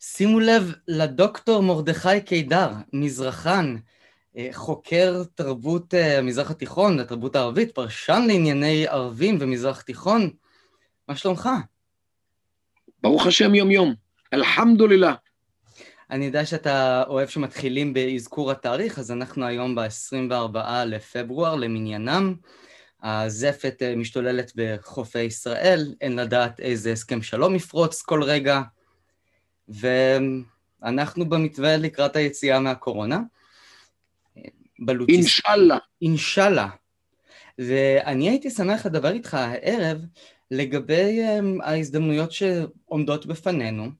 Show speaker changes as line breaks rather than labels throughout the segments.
שימו לב לדוקטור מרדכי קידר, מזרחן, אה, חוקר תרבות אה, המזרח התיכון, התרבות הערבית, פרשן לענייני ערבים ומזרח תיכון. מה שלומך?
ברוך השם יום יום, אלחמדולillah.
אני יודע שאתה אוהב שמתחילים באזכור התאריך, אז אנחנו היום ב-24 לפברואר למניינם. הזפת אה, משתוללת בחופי ישראל, אין לדעת איזה הסכם שלום יפרוץ כל רגע, ואנחנו במתווה לקראת היציאה מהקורונה.
בלוטיס... אינשאללה.
אינשאללה. ואני הייתי שמח לדבר איתך הערב לגבי um, ההזדמנויות שעומדות בפנינו,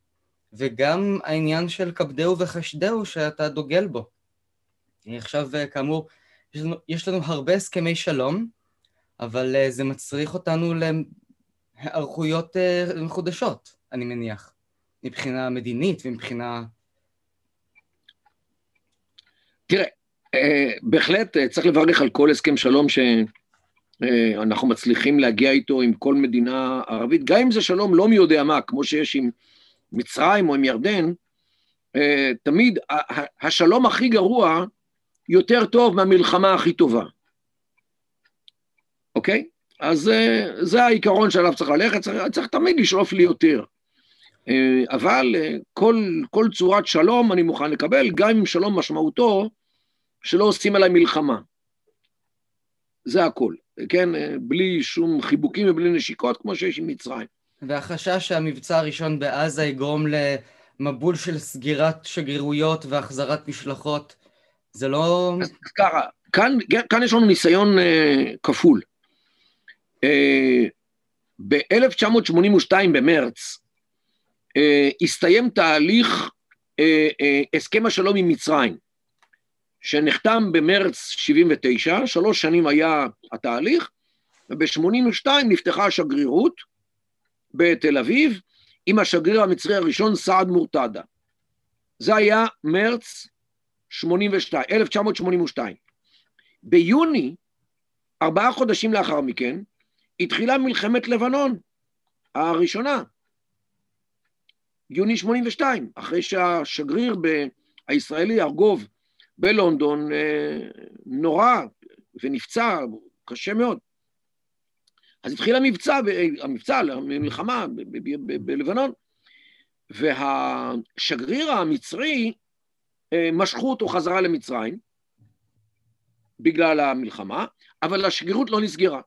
וגם העניין של כבדהו וחשדהו שאתה דוגל בו. עכשיו, uh, כאמור, יש לנו, יש לנו הרבה הסכמי שלום, אבל uh, זה מצריך אותנו להיערכויות uh, מחודשות, אני מניח, מבחינה מדינית ומבחינה...
תראה, בהחלט צריך לברך על כל הסכם שלום ש... אה, מצליחים להגיע איתו עם כל מדינה ערבית, גם אם זה שלום לא מי יודע מה, כמו שיש עם מצרים או עם ירדן, אה, תמיד השלום הכי גרוע יותר טוב מהמלחמה הכי טובה, אוקיי? אז אה, זה העיקרון שעליו צריך ללכת, צריך, צריך תמיד לשאוף לי יותר. אבל כל, כל צורת שלום אני מוכן לקבל, גם אם שלום משמעותו שלא עושים עליי מלחמה. זה הכל. כן, בלי שום חיבוקים ובלי נשיקות, כמו שיש עם מצרים.
והחשש שהמבצע הראשון בעזה יגרום למבול של סגירת שגרירויות והחזרת משלחות, זה לא...
אז ככה, כאן, כאן יש לנו ניסיון uh, כפול. Uh, ב-1982 במרץ הסתיים תהליך uh, uh, הסכם השלום עם מצרים. שנחתם במרץ 79, שלוש שנים היה התהליך, וב-82 נפתחה השגרירות בתל אביב עם השגריר המצרי הראשון סעד מורתדה. זה היה מרץ 82, 1982. ביוני, ארבעה חודשים לאחר מכן, התחילה מלחמת לבנון הראשונה, יוני 82, אחרי שהשגריר הישראלי ארגוב בלונדון אה, נורא ונפצע, קשה מאוד. אז התחיל המבצע, המבצע, המלחמה בלבנון, והשגריר המצרי, אה, משכו אותו חזרה למצרים בגלל המלחמה, אבל השגרירות לא נסגרה.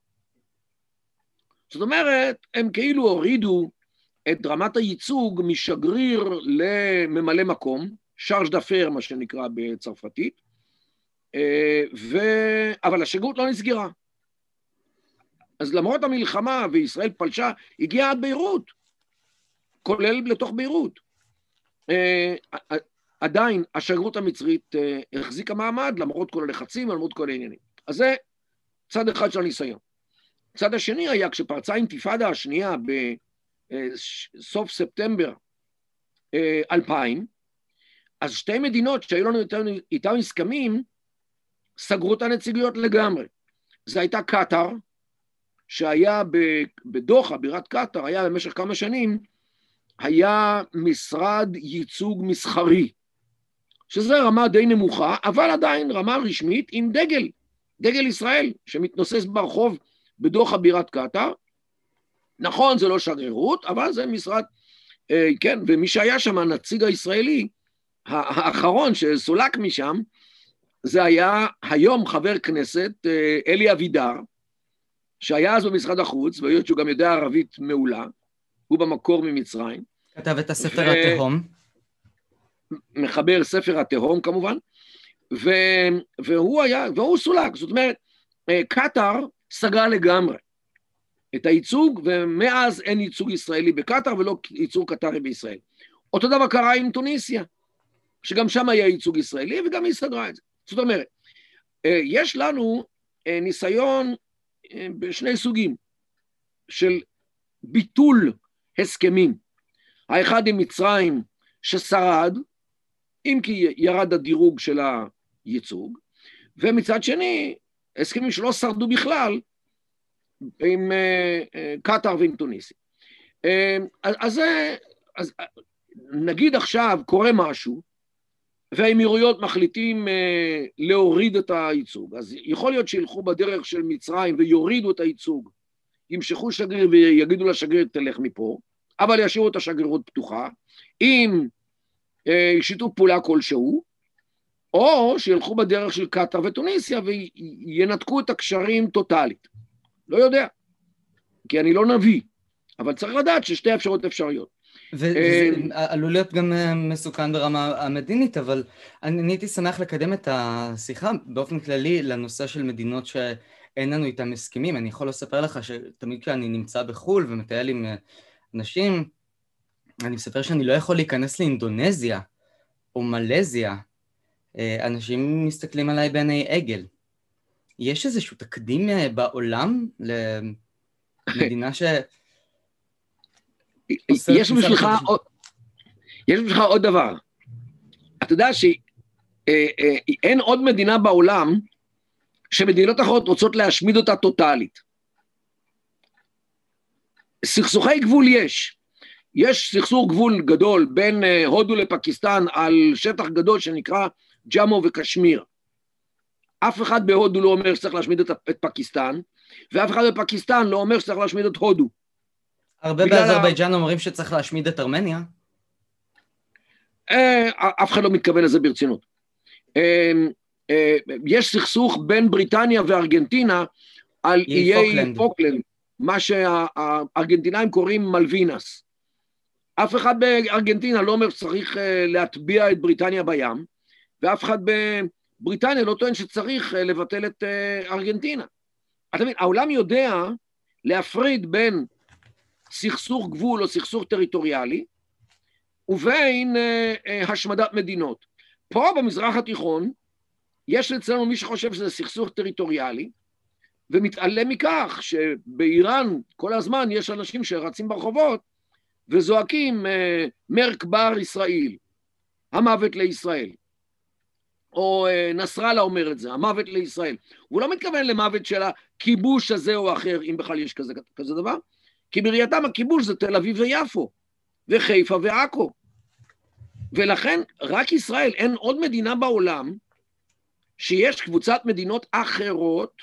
זאת אומרת, הם כאילו הורידו את רמת הייצוג משגריר לממלא מקום, שרש דאפר, מה שנקרא בצרפתית, אה, ו... אבל השגרירות לא נסגרה. אז למרות המלחמה וישראל פלשה, הגיעה עד ביירות, כולל לתוך ביירות. אה, עדיין השגרירות המצרית אה, החזיקה מעמד למרות כל הלחצים, למרות כל העניינים. אז זה צד אחד של הניסיון. הצד השני היה כשפרצה האינתיפאדה השנייה בסוף ספטמבר 2000, אז שתי מדינות שהיו לנו איתן הסכמים, סגרו את הנציגויות לגמרי. זו הייתה קטאר, שהיה בדוחה, בירת קטאר, היה במשך כמה שנים, היה משרד ייצוג מסחרי, שזה רמה די נמוכה, אבל עדיין רמה רשמית עם דגל, דגל ישראל, שמתנוסס ברחוב בדוחה בירת קטאר. נכון, זה לא שגרירות, אבל זה משרד, אה, כן, ומי שהיה שם, הנציג הישראלי, האחרון שסולק משם, זה היה היום חבר כנסת אה, אלי אבידר, שהיה אז במשרד החוץ, והיות שהוא גם יודע ערבית מעולה, הוא במקור ממצרים.
כתב את הספר ו... התהום.
מחבר ספר התהום כמובן, ו... והוא היה, והוא סולק, זאת אומרת, אה, קטאר סגרה לגמרי את הייצוג, ומאז אין ייצוג ישראלי בקטאר ולא ייצוג קטארי בישראל. אותו דבר קרה עם טוניסיה. שגם שם היה ייצוג ישראלי, וגם היא סגרה את זה. זאת אומרת, אה, יש לנו אה, ניסיון אה, בשני סוגים של ביטול הסכמים. האחד עם מצרים ששרד, אם כי ירד הדירוג של הייצוג, ומצד שני, הסכמים שלא שרדו בכלל עם קטאר ועם טוניסיה. אז, אז, אז נגיד עכשיו קורה משהו, והאמירויות מחליטים אה, להוריד את הייצוג, אז יכול להיות שילכו בדרך של מצרים ויורידו את הייצוג, ימשכו שגריר ויגידו לשגריר תלך מפה, אבל ישאירו את השגרירות פתוחה, עם אה, שיתוף פעולה כלשהו, או שילכו בדרך של קטאר וטוניסיה וינתקו את הקשרים טוטאלית. לא יודע, כי אני לא נביא, אבל צריך לדעת ששתי אפשרויות אפשריות.
וזה אה, עלול להיות גם אה, מסוכן ברמה המדינית, אבל אני הייתי שמח לקדם את השיחה באופן כללי לנושא של מדינות שאין לנו איתן הסכמים. אני יכול לספר לך שתמיד כשאני נמצא בחו"ל ומטייל עם אה, אנשים, אני מספר שאני לא יכול להיכנס לאינדונזיה או מלזיה. אנשים מסתכלים עליי בעיני עגל. יש איזשהו תקדים בעולם למדינה ש...
יש בשבילך עוד, יש בשבילך עוד דבר. אתה יודע שאין אה, אה, עוד מדינה בעולם שמדינות אחרות רוצות להשמיד אותה טוטאלית. סכסוכי גבול יש. יש סכסוך גבול גדול בין אה, הודו לפקיסטן על שטח גדול שנקרא ג'אמו וקשמיר. אף אחד בהודו לא אומר שצריך להשמיד את, את פקיסטן, ואף אחד בפקיסטן לא אומר שצריך להשמיד את הודו.
הרבה באזרבייג'אן אומרים שצריך להשמיד את ארמניה.
אה, אף אחד לא מתכוון לזה ברצינות. אה, אה, יש סכסוך בין בריטניה וארגנטינה על איי פוקלנד, מה שהארגנטינאים קוראים מלווינס. אף אחד בארגנטינה לא אומר שצריך להטביע את בריטניה בים, ואף אחד בבריטניה לא טוען שצריך לבטל את ארגנטינה. אתה מבין, העולם יודע להפריד בין סכסוך גבול או סכסוך טריטוריאלי, ובין אה, אה, השמדת מדינות. פה במזרח התיכון, יש אצלנו מי שחושב שזה סכסוך טריטוריאלי, ומתעלם מכך שבאיראן כל הזמן יש אנשים שרצים ברחובות וזועקים אה, מרק בר ישראל, המוות לישראל. או אה, נסראללה אומר את זה, המוות לישראל. הוא לא מתכוון למוות של הכיבוש הזה או אחר, אם בכלל יש כזה, כזה דבר, כי בראייתם הכיבוש זה תל אביב ויפו, וחיפה ועכו. ולכן רק ישראל, אין עוד מדינה בעולם שיש קבוצת מדינות אחרות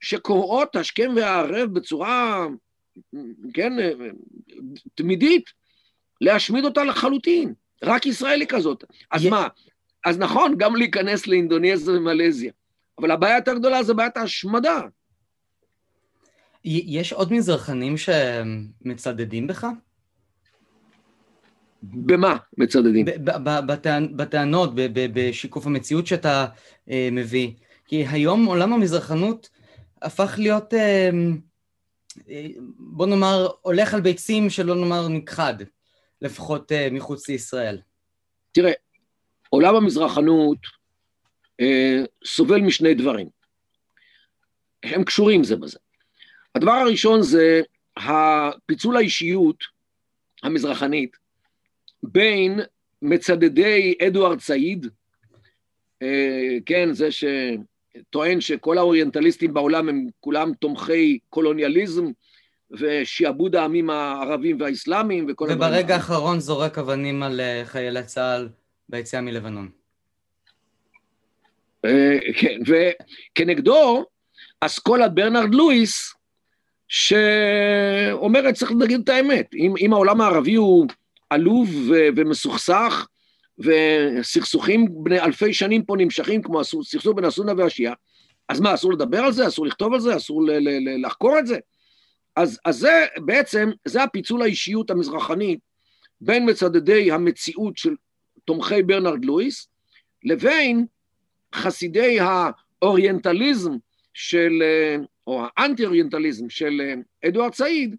שקוראות השכם והערב בצורה, כן, תמידית, להשמיד אותה לחלוטין. רק ישראל היא כזאת. אז מה? אז נכון, גם להיכנס לאינדונזיה ומלזיה, אבל הבעיה יותר גדולה זה בעיית ההשמדה.
יש עוד מזרחנים שמצדדים בך?
במה מצדדים?
בטענות, בשיקוף המציאות שאתה אה, מביא. כי היום עולם המזרחנות הפך להיות, אה, אה, בוא נאמר, הולך על ביצים שלא נאמר נכחד, לפחות מחוץ לישראל.
תראה, עולם המזרחנות סובל משני דברים. הם קשורים זה בזה. הדבר הראשון זה הפיצול האישיות המזרחנית בין מצדדי אדוארד סעיד, אה, כן, זה שטוען שכל האוריינטליסטים בעולם הם כולם תומכי קולוניאליזם ושיעבוד העמים הערבים והאסלאמים וכל
הדברים. וברגע האחרון זורק אבנים על אה, חיילי צה"ל ביציאה מלבנון.
אה, כן, וכנגדו אסכולת ברנרד לואיס, שאומרת, צריך להגיד את האמת, אם, אם העולם הערבי הוא עלוב ומסוכסך, וסכסוכים בני אלפי שנים פה נמשכים, כמו הסכסוך בין הסונה והשיעה, אז מה, אסור לדבר על זה? אסור לכתוב על זה? אסור לחקור את זה? אז, אז זה בעצם, זה הפיצול האישיות המזרחנית בין מצדדי המציאות של תומכי ברנרד לואיס, לבין חסידי האוריינטליזם של אה, או האנטי-אוריינטליזם של אה, אדוארד סעיד,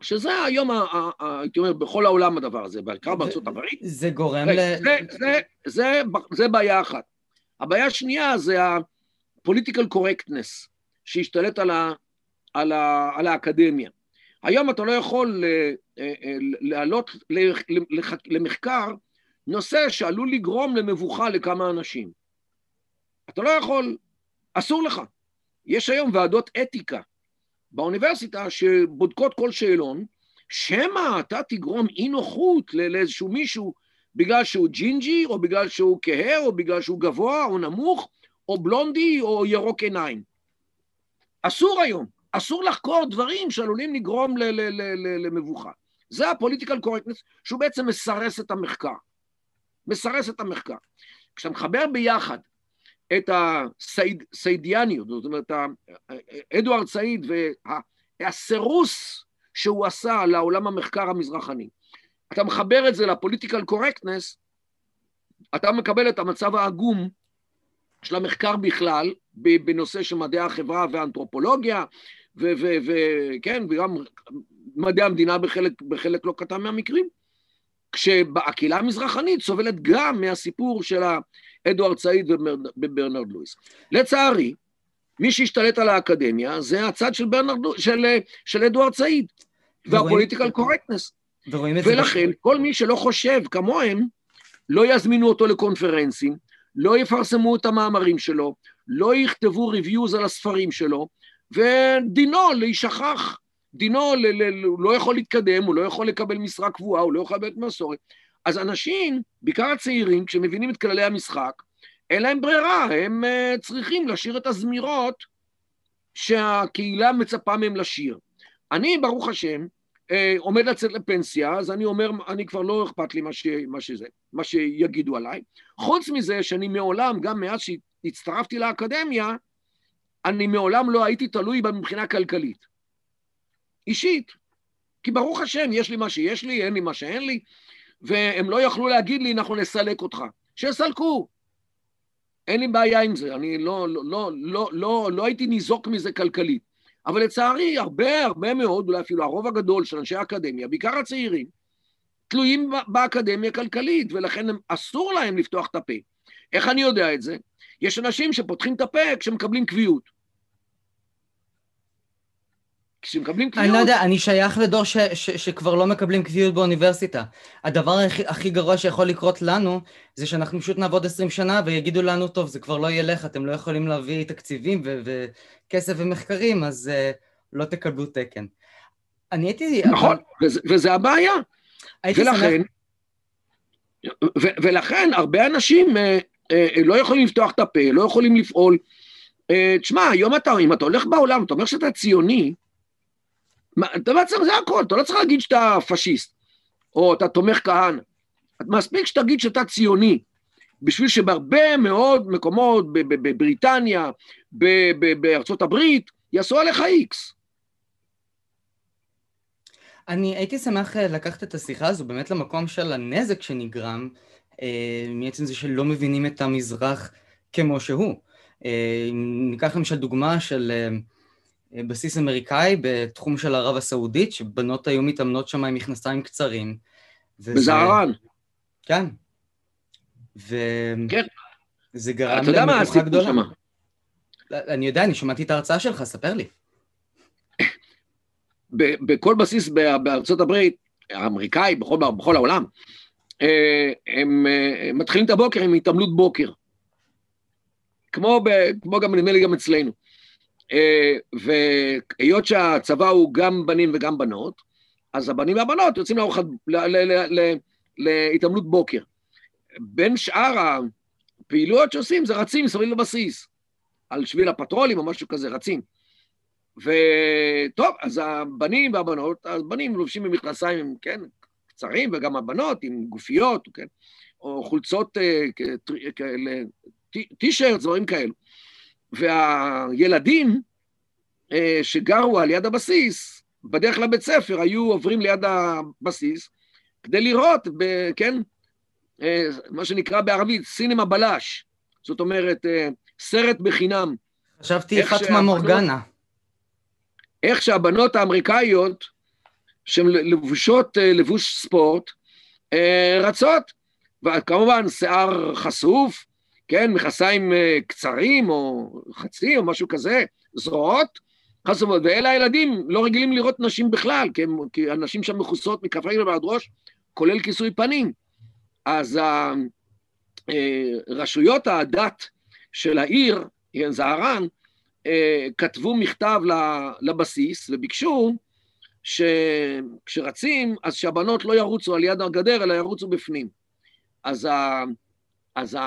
שזה היום, הייתי אומר, בכל העולם הדבר הזה, בעיקר בארצות הברית.
זה גורם ל... זה,
זה, זה, זה בעיה אחת. הבעיה השנייה זה ה-political correctness שהשתלט על, ה, על, ה, על האקדמיה. היום אתה לא יכול אה, להעלות למחקר נושא שעלול לגרום למבוכה לכמה אנשים. אתה לא יכול, אסור לך. יש היום ועדות אתיקה באוניברסיטה שבודקות כל שאלון, שמא אתה תגרום אי נוחות לאיזשהו מישהו בגלל שהוא ג'ינג'י, או בגלל שהוא כהה, או בגלל שהוא גבוה, או נמוך, או בלונדי, או ירוק עיניים. אסור היום, אסור לחקור דברים שעלולים לגרום למבוכה. זה ה political correctness, שהוא בעצם מסרס את המחקר. מסרס את המחקר. כשאתה מחבר ביחד את הסיידיאניות, זאת אומרת, אדוארד סעיד והסירוס שהוא עשה לעולם המחקר המזרחני, אתה מחבר את זה לפוליטיקל קורקטנס, אתה מקבל את המצב העגום של המחקר בכלל, בנושא של מדעי החברה והאנתרופולוגיה, וכן, וגם מדעי המדינה בחלק, בחלק לא קטן מהמקרים, כשהקהילה המזרחנית סובלת גם מהסיפור של אדוארד סעיד וברנרד לואיס. לצערי, מי שהשתלט על האקדמיה זה הצד של, ברנרד, של, של אדוארד סעיד, וה political correctness. ולכן כל מי שלא חושב כמוהם, לא יזמינו אותו לקונפרנסים, לא יפרסמו את המאמרים שלו, לא יכתבו reviews על הספרים שלו, ודינו להישכח, דינו, ל- ל- הוא לא יכול להתקדם, הוא לא יכול לקבל משרה קבועה, הוא לא יכול לקבל מסורת. אז אנשים, בעיקר הצעירים, כשמבינים את כללי המשחק, אין להם ברירה, הם uh, צריכים לשיר את הזמירות שהקהילה מצפה מהם לשיר. אני, ברוך השם, אה, עומד לצאת לפנסיה, אז אני אומר, אני כבר לא אכפת לי מה, ש, מה שזה, מה שיגידו עליי. חוץ מזה שאני מעולם, גם מאז שהצטרפתי לאקדמיה, אני מעולם לא הייתי תלוי בה מבחינה כלכלית. אישית. כי ברוך השם, יש לי מה שיש לי, אין לי מה שאין לי, והם לא יכלו להגיד לי, אנחנו נסלק אותך. שיסלקו. אין לי בעיה עם זה, אני לא, לא, לא, לא, לא, לא הייתי ניזוק מזה כלכלית. אבל לצערי, הרבה, הרבה מאוד, אולי אפילו הרוב הגדול של אנשי האקדמיה, בעיקר הצעירים, תלויים באקדמיה הכלכלית, ולכן אסור להם לפתוח את הפה. איך אני יודע את זה? יש אנשים שפותחים את הפה כשמקבלים קביעות. כשמקבלים קביעות...
אני לא יודע, אני שייך לדור ש, ש, שכבר לא מקבלים קביעות באוניברסיטה. הדבר הכי, הכי גרוע שיכול לקרות לנו, זה שאנחנו פשוט נעבוד 20 שנה ויגידו לנו, טוב, זה כבר לא ילך, אתם לא יכולים להביא תקציבים ו- וכסף ומחקרים, אז uh, לא תקבלו תקן. אני הייתי...
נכון, אבל... וזה, וזה הבעיה. ולכן, שמח... ו- ולכן הרבה אנשים uh, uh, לא יכולים לפתוח את הפה, לא יכולים לפעול. Uh, תשמע, היום אתה, אם אתה הולך בעולם, אתה אומר שאתה ציוני, אתה לא צריך, זה הכל, אתה לא צריך להגיד שאתה פשיסט, או אתה תומך כהנא. מספיק שתגיד שאתה ציוני, בשביל שבהרבה מאוד מקומות, בבריטניה, בארצות הברית, יעשו עליך איקס.
אני הייתי שמח אה, לקחת את השיחה הזו באמת למקום של הנזק שנגרם אה, מעצם זה שלא מבינים את המזרח כמו שהוא. אה, ניקח למשל דוגמה של אה, בסיס אמריקאי בתחום של ערב הסעודית, שבנות היו מתאמנות שם עם מכנסיים קצרים.
בזערן.
כן.
ו... כן.
זה גרם למבוכה גדולה. שמה. אני יודע, אני שמעתי את ההרצאה שלך, ספר לי.
בכל בסיס בארצות הברית, האמריקאי, בכל, בכל העולם, אה, הם, אה, הם מתחילים את הבוקר עם התעמלות בוקר. כמו, ב, כמו גם, נדמה לי גם אצלנו. אה, והיות שהצבא הוא גם בנים וגם בנות, אז הבנים והבנות יוצאים לארוחת, להתעמלות בוקר. בין שאר הפעילויות שעושים זה רצים מסביב לבסיס, על שביל הפטרולים או משהו כזה, רצים. וטוב, אז הבנים והבנות, הבנים לובשים במכנסיים, כן, קצרים, וגם הבנות עם גופיות, כן, או חולצות אה, כאלה, טישרט, דברים כאלו. והילדים אה, שגרו על יד הבסיס, בדרך לבית ספר היו עוברים ליד הבסיס כדי לראות, ב, כן, אה, מה שנקרא בערבית סינמה בלש, זאת אומרת, אה, סרט בחינם.
חשבתי פטמה מורגנה.
איך שהבנות האמריקאיות, שהן לבושות לבוש ספורט, רצות, וכמובן שיער חשוף, כן, מכסיים אה, קצרים או חצי או משהו כזה, זרועות, חשופות, ואלה הילדים לא רגילים לראות נשים בכלל, כי, הם, כי הנשים שם מכוסות מכף רגל ועד ראש, כולל כיסוי פנים. אז אה, רשויות הדת של העיר, זערן, אה, כתבו מכתב לבסיס וביקשו שכשרצים, אז שהבנות לא ירוצו על יד הגדר, אלא ירוצו בפנים. אז, אז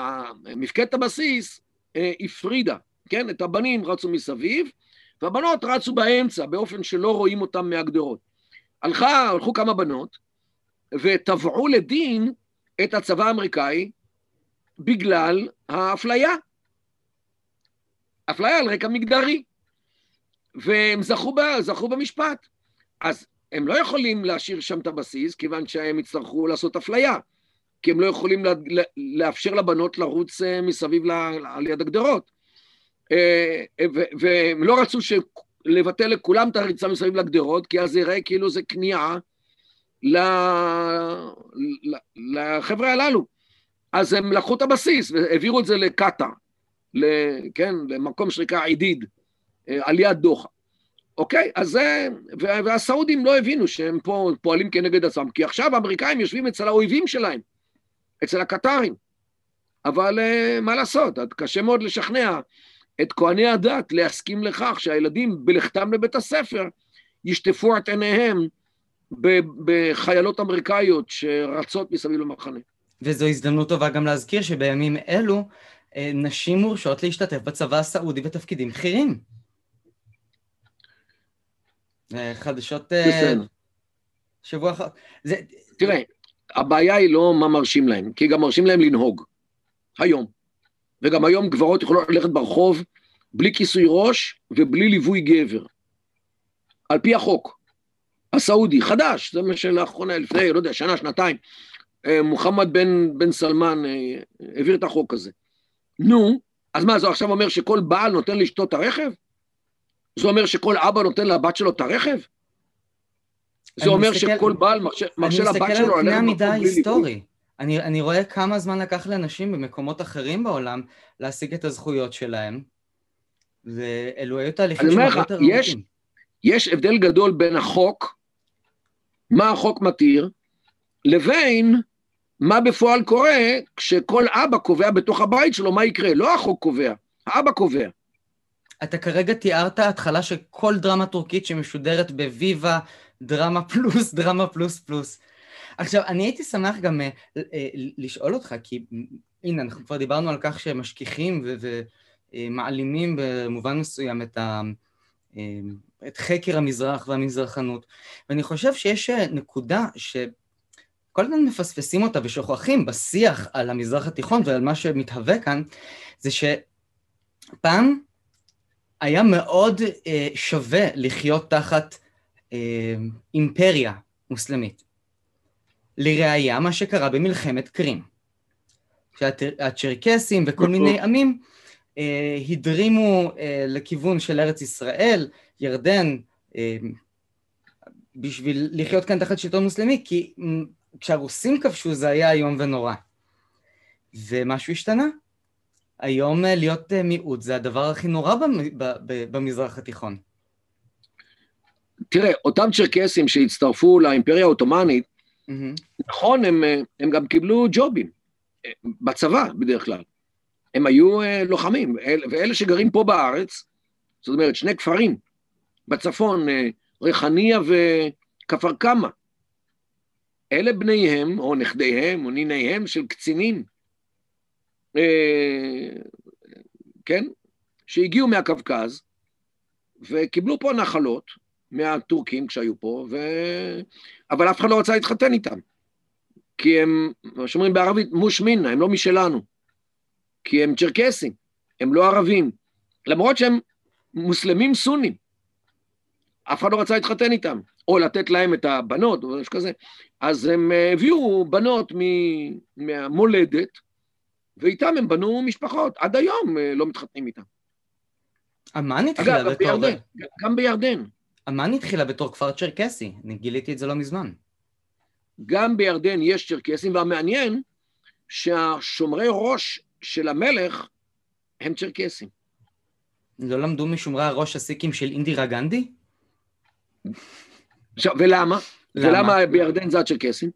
מפקדת הבסיס אה, הפרידה, כן? את הבנים רצו מסביב, והבנות רצו באמצע, באופן שלא רואים אותם מהגדרות. הלכה, הלכו כמה בנות, ותבעו לדין את הצבא האמריקאי בגלל האפליה. אפליה על רקע מגדרי. והם זכו, ב, זכו במשפט. אז הם לא יכולים להשאיר שם את הבסיס, כיוון שהם יצטרכו לעשות אפליה, כי הם לא יכולים לה, לאפשר לבנות לרוץ אה, מסביב ל, על יד הגדרות. אה, והם לא רצו לבטל לכולם את הריצה מסביב לגדרות, כי אז זה יראה כאילו זה כניעה לחבר'ה הללו. אז הם לקחו את הבסיס והעבירו את זה לקטאר, כן, למקום שנקרא עידיד, אה, על יד דוחה. אוקיי? אז זה... והסעודים לא הבינו שהם פה פועלים כנגד עצמם, כי עכשיו האמריקאים יושבים אצל האויבים שלהם, אצל הקטרים. אבל uh, מה לעשות, קשה מאוד לשכנע את כהני הדת להסכים לכך שהילדים בלכתם לבית הספר ישטפו את עיניהם בחיילות אמריקאיות שרצות מסביב למחנה.
וזו הזדמנות טובה גם להזכיר שבימים אלו אה, נשים מורשות להשתתף בצבא הסעודי בתפקידים בכירים. אה, חדשות אה, בסדר. שבוע אחר. זה...
תראה, הבעיה היא לא מה מרשים להם, כי גם מרשים להם לנהוג. היום. וגם היום גברות יכולות ללכת ברחוב בלי כיסוי ראש ובלי ליווי גבר. על פי החוק. הסעודי, חדש, זה מה שלאחרונה, לפני, לא יודע, שנה, שנתיים, אה, מוחמד בן, בן סלמן העביר את החוק הזה. נו, אז מה, זה עכשיו אומר שכל בעל נותן לשתות את הרכב? זה אומר שכל אבא נותן לבת שלו את הרכב? זה אומר מסתכל, שכל בעל מרשה לבת שלו...
אני מסתכל על קנה המידה ההיסטורי. אני, אני רואה כמה זמן לקח לאנשים במקומות אחרים בעולם להשיג את הזכויות שלהם, ואלו היו תהליכים
שהם הרבה יותר ארוכים. יש הבדל גדול בין החוק, מה החוק מתיר, לבין מה בפועל קורה כשכל אבא קובע בתוך הבית שלו מה יקרה. לא החוק קובע, האבא קובע.
אתה כרגע תיארת התחלה של כל דרמה טורקית שמשודרת בוויבה, דרמה פלוס, דרמה פלוס פלוס. עכשיו, אני הייתי שמח גם uh, uh, לשאול אותך, כי הנה, אנחנו כבר דיברנו על כך שמשכיחים ומעלימים במובן מסוים את, ה, את חקר המזרח והמזרחנות, ואני חושב שיש נקודה שכל הזמן מפספסים אותה ושוכחים בשיח על המזרח התיכון ועל מה שמתהווה כאן, זה שפעם היה מאוד אה, שווה לחיות תחת אה, אימפריה מוסלמית. לראיה מה שקרה במלחמת קרים. שהצ'רקסים וכל. מיני עמים אה, הדרימו אה, לכיוון של ארץ ישראל, ירדן, אה, בשביל לחיות כאן תחת שלטון מוסלמי, כי כשהרוסים כבשו זה היה איום ונורא. ומשהו השתנה. היום אה, להיות אה, מיעוט זה הדבר הכי נורא במזרח התיכון.
תראה, אותם צ'רקסים שהצטרפו לאימפריה העות'מאנית, mm-hmm. נכון, הם, אה, הם גם קיבלו ג'ובים, בצבא בדרך כלל. הם היו לוחמים, ואלה שגרים פה בארץ, זאת אומרת, שני כפרים בצפון, ריחניה וכפר קמא, אלה בניהם, או נכדיהם, או ניניהם של קצינים אה, כן, שהגיעו מהקווקז וקיבלו פה נחלות מהטורקים כשהיו פה, ו... אבל אף אחד לא רצה להתחתן איתם. כי הם, מה שאומרים בערבית, מוש מינה, הם לא משלנו. כי הם צ'רקסים, הם לא ערבים. למרות שהם מוסלמים סונים. אף אחד לא רצה להתחתן איתם, או לתת להם את הבנות, או משהו כזה. אז הם אה, הביאו בנות מהמולדת, ואיתם הם בנו משפחות. עד היום אה, לא מתחתנים איתם.
אמן התחילה
אגב, בתור... בירדן, גם בירדן.
אמן התחילה בתור כפר צ'רקסי, אני גיליתי את זה לא מזמן.
גם בירדן יש צ'רקסים, והמעניין שהשומרי ראש של המלך הם צ'רקסים.
לא למדו משומרי הראש הסיקים של אינדירה גנדי?
עכשיו, ולמה? למה? ולמה בירדן זה הצ'רקסים?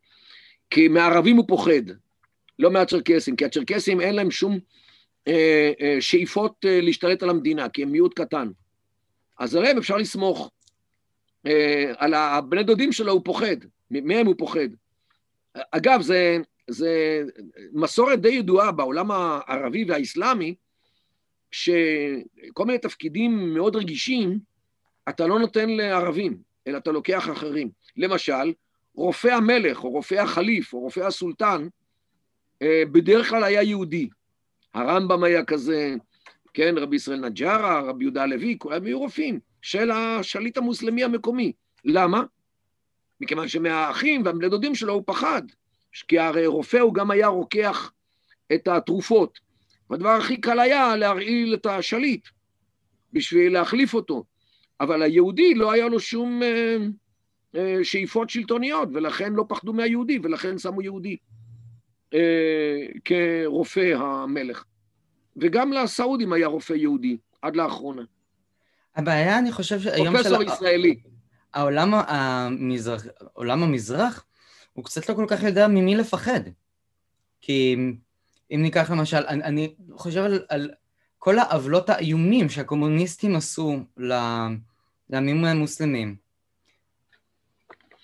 כי מערבים הוא פוחד. לא מהצ'רקסים, כי הצ'רקסים אין להם שום אה, אה, שאיפות אה, להשתלט על המדינה, כי הם מיעוט קטן. אז עליהם אפשר לסמוך. אה, על הבני דודים שלו הוא פוחד, מהם הוא פוחד. אגב, זה, זה מסורת די ידועה בעולם הערבי והאסלאמי, שכל מיני תפקידים מאוד רגישים, אתה לא נותן לערבים, אלא אתה לוקח אחרים. למשל, רופא המלך, או רופא החליף, או רופא הסולטן, אה, בדרך כלל היה יהודי. הרמב"ם היה כזה, כן, רבי ישראל נג'ארה, רבי יהודה הלוי, כולם היו רופאים של השליט המוסלמי המקומי. למה? מכיוון שמהאחים והבני שלו הוא פחד, כי הרי רופא הוא גם היה רוקח את התרופות. והדבר הכי קל היה להרעיל את השליט בשביל להחליף אותו. אבל היהודי לא היה לו שום אה, אה, שאיפות שלטוניות, ולכן לא פחדו מהיהודי, ולכן שמו יהודי אה, כרופא המלך. וגם לסעודים היה רופא יהודי, עד לאחרונה.
הבעיה, אני חושב
שהיום של... פרופסור ישראלי.
העולם המזרח, עולם המזרח, הוא קצת לא כל כך יודע ממי לפחד. כי אם ניקח למשל, אני, אני חושב על, על כל העוולות האיומים שהקומוניסטים עשו לעמים המוסלמים.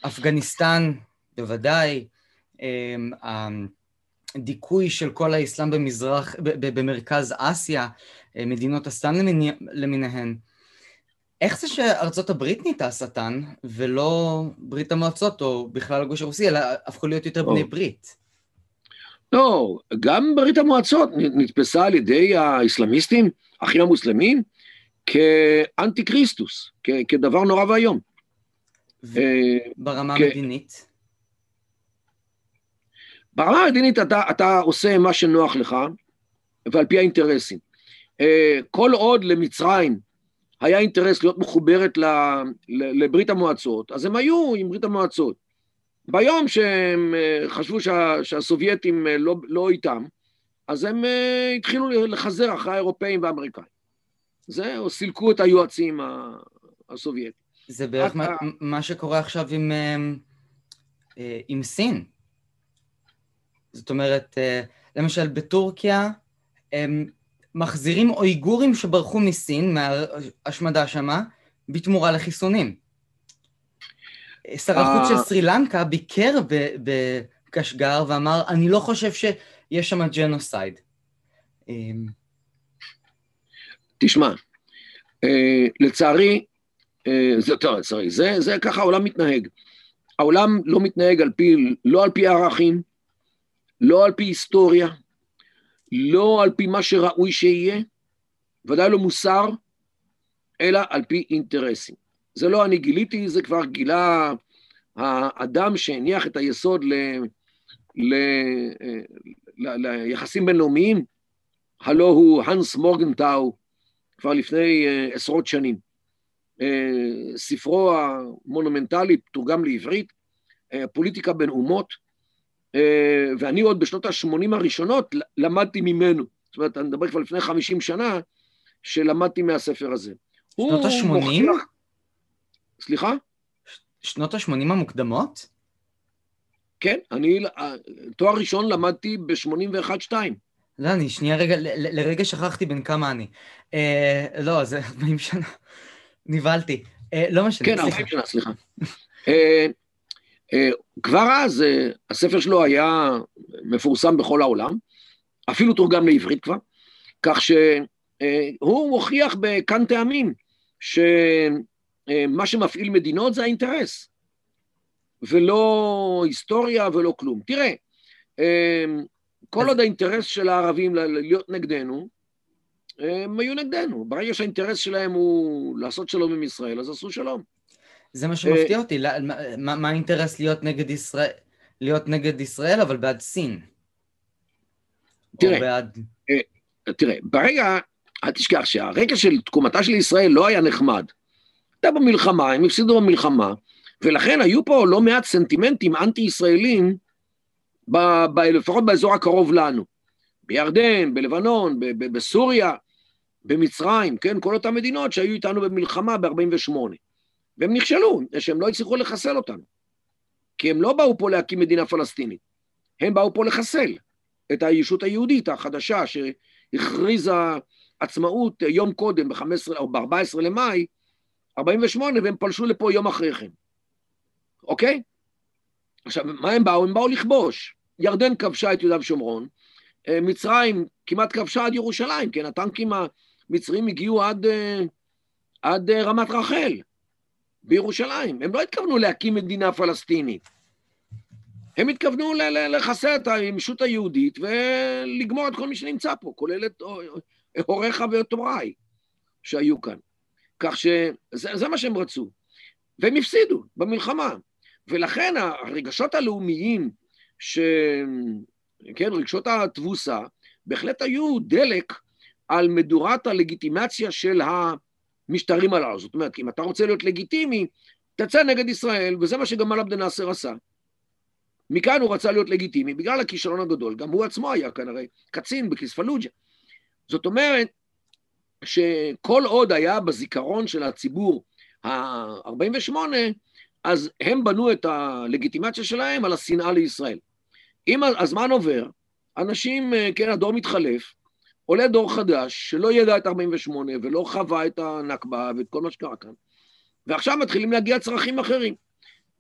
אפגניסטן, בוודאי, אמ, הדיכוי של כל האסלאם במזרח, במרכז אסיה, מדינות הסטן למיניהן. איך זה שארצות הברית נהייתה השטן, ולא ברית המועצות, או בכלל הגוש הרוסי, אלא הפכו להיות יותר בני ברית?
לא, גם ברית המועצות נתפסה על ידי האסלאמיסטים, האחים המוסלמים, כאנטי כריסטוס, כדבר נורא ואיום.
ברמה המדינית?
ברמה המדינית אתה, אתה עושה מה שנוח לך, ועל פי האינטרסים. אה, כל עוד למצרים היה אינטרס להיות מחוברת לברית המועצות, אז הם היו עם ברית המועצות. ביום שהם אה, חשבו שה, שהסובייטים אה, לא, לא איתם, אז הם התחילו לחזר אחרי האירופאים והאמריקאים. זהו, סילקו את היועצים הסובייטים.
זה בערך מה, מה שקורה עכשיו עם, עם סין. זאת אומרת, אה, למשל בטורקיה הם מחזירים אויגורים שברחו מסין, מהשמדה שמה, בתמורה לחיסונים. שר החוץ של אה. סרי לנקה ביקר בקשגר ואמר, אני לא חושב שיש שם ג'נוסייד. אמ,
תשמע, אה, לצערי, זה, טוב, זה, זה ככה העולם מתנהג. העולם לא מתנהג על פי, לא על פי ערכים, לא על פי היסטוריה, לא על פי מה שראוי שיהיה, ודאי לא מוסר, אלא על פי אינטרסים. זה לא אני גיליתי, זה כבר גילה האדם שהניח את היסוד ל, ל, ל, ליחסים בינלאומיים, הלא הוא הנס מורגנטאו, כבר לפני uh, עשרות שנים. Uh, ספרו המונומנטלי תורגם לעברית, uh, פוליטיקה בין אומות, ואני עוד בשנות ה-80 הראשונות למדתי ממנו. זאת אומרת, אני מדבר כבר לפני 50 שנה, שלמדתי מהספר הזה.
שנות ה-80? מוכיח...
סליחה?
שנות ה-80 המוקדמות?
כן, אני תואר ראשון למדתי ב-81-2.
לא, אני שנייה רגע, לרגע שכחתי בין כמה אני. אה, לא, זה 40 שנה. נבהלתי. אה, לא משנה,
כן, 40 שנה, סליחה. אה, אה, כבר אז אה, הספר שלו היה מפורסם בכל העולם, אפילו תורגם לעברית כבר, כך שהוא מוכיח בכאן טעמים שמה שמפעיל מדינות זה האינטרס, ולא היסטוריה ולא כלום. תראה, אה, כל עוד האינטרס של הערבים להיות נגדנו, הם היו נגדנו. ברגע שהאינטרס שלהם הוא לעשות שלום עם ישראל, אז עשו שלום.
זה מה שמפתיע אותי, מה האינטרס להיות נגד ישראל, להיות נגד ישראל, אבל בעד סין?
תראה, בעד... אה, תראה, ברגע, אל תשכח שהרקע של תקומתה של ישראל לא היה נחמד. הייתה במלחמה, הם הפסידו במלחמה, ולכן היו פה לא מעט סנטימנטים אנטי-ישראלים, ב, ב, לפחות באזור הקרוב לנו. בירדן, בלבנון, ב, ב, בסוריה, במצרים, כן? כל אותן מדינות שהיו איתנו במלחמה ב-48'. והם נכשלו, שהם לא הצליחו לחסל אותנו. כי הם לא באו פה להקים מדינה פלסטינית, הם באו פה לחסל את הישות היהודית החדשה שהכריזה עצמאות יום קודם, ב-15 או ב-14 למאי, 48, והם פלשו לפה יום אחרי כן, אוקיי? עכשיו, מה הם באו? הם באו לכבוש. ירדן כבשה את יהודה ושומרון, אה, מצרים כמעט כבשה עד ירושלים, כן? הטנקים המצרים הגיעו עד, אה, עד אה, רמת רחל בירושלים. הם לא התכוונו להקים מדינה פלסטינית. הם התכוונו לחסל את הישות היהודית ולגמור את כל מי שנמצא פה, כולל את הוריך ואת הוריי שהיו כאן. כך שזה מה שהם רצו. והם הפסידו במלחמה. ולכן הרגשות הלאומיים, ש... כן, רגשות התבוסה, בהחלט היו דלק על מדורת הלגיטימציה של המשטרים הללו. זאת אומרת, אם אתה רוצה להיות לגיטימי, תצא נגד ישראל, וזה מה שגמל עבד נאסר עשה. מכאן הוא רצה להיות לגיטימי, בגלל הכישלון הגדול. גם הוא עצמו היה כנראה קצין בכיספלוג'ה. זאת אומרת, שכל עוד היה בזיכרון של הציבור ה-48, אז הם בנו את הלגיטימציה שלהם על השנאה לישראל. אם הזמן עובר, אנשים, כן, הדור מתחלף, עולה דור חדש שלא ידע את 48' ולא חווה את הנכבה ואת כל מה שקרה כאן, ועכשיו מתחילים להגיע צרכים אחרים.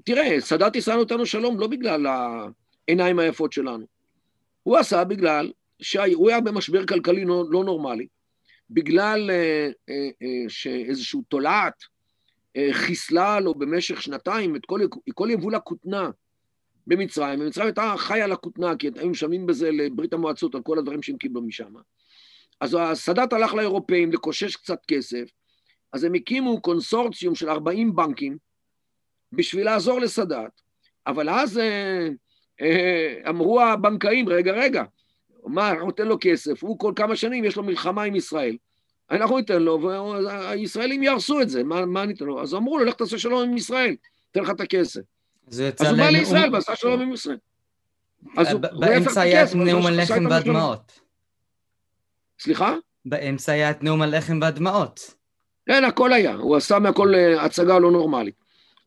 תראה, סאדאת עשה אותנו שלום לא בגלל העיניים היפות שלנו. הוא עשה בגלל שהוא היה במשבר כלכלי לא, לא נורמלי, בגלל אה, אה, אה, שאיזשהו תולעת אה, חיסלה לו במשך שנתיים את כל, כל יבול הכותנה במצרים, ומצרים הייתה חיה על הכותנה, כי היו משלמים בזה לברית המועצות על כל הדברים שהם קיבלו משם. אז הסאדאת הלך לאירופאים לקושש קצת כסף, אז הם הקימו קונסורציום של 40 בנקים בשביל לעזור לסאדאת, אבל אז אה, אה, אמרו הבנקאים, רגע, רגע, מה, אנחנו ניתן לו כסף, הוא כל כמה שנים יש לו מלחמה עם ישראל, אנחנו ניתן לו, והישראלים יהרסו את זה, מה, מה ניתן לו? אז אמרו לו, לך תעשה שלום עם ישראל, תן לך את הכסף. אז הוא בא לישראל ועשה שלום עם ישראל.
באמצע היה נאום הלחם והדמעות.
סליחה?
באמצע היה את נאום הלחם והדמעות.
כן, הכל היה, הוא עשה מהכל אה, הצגה לא נורמלית.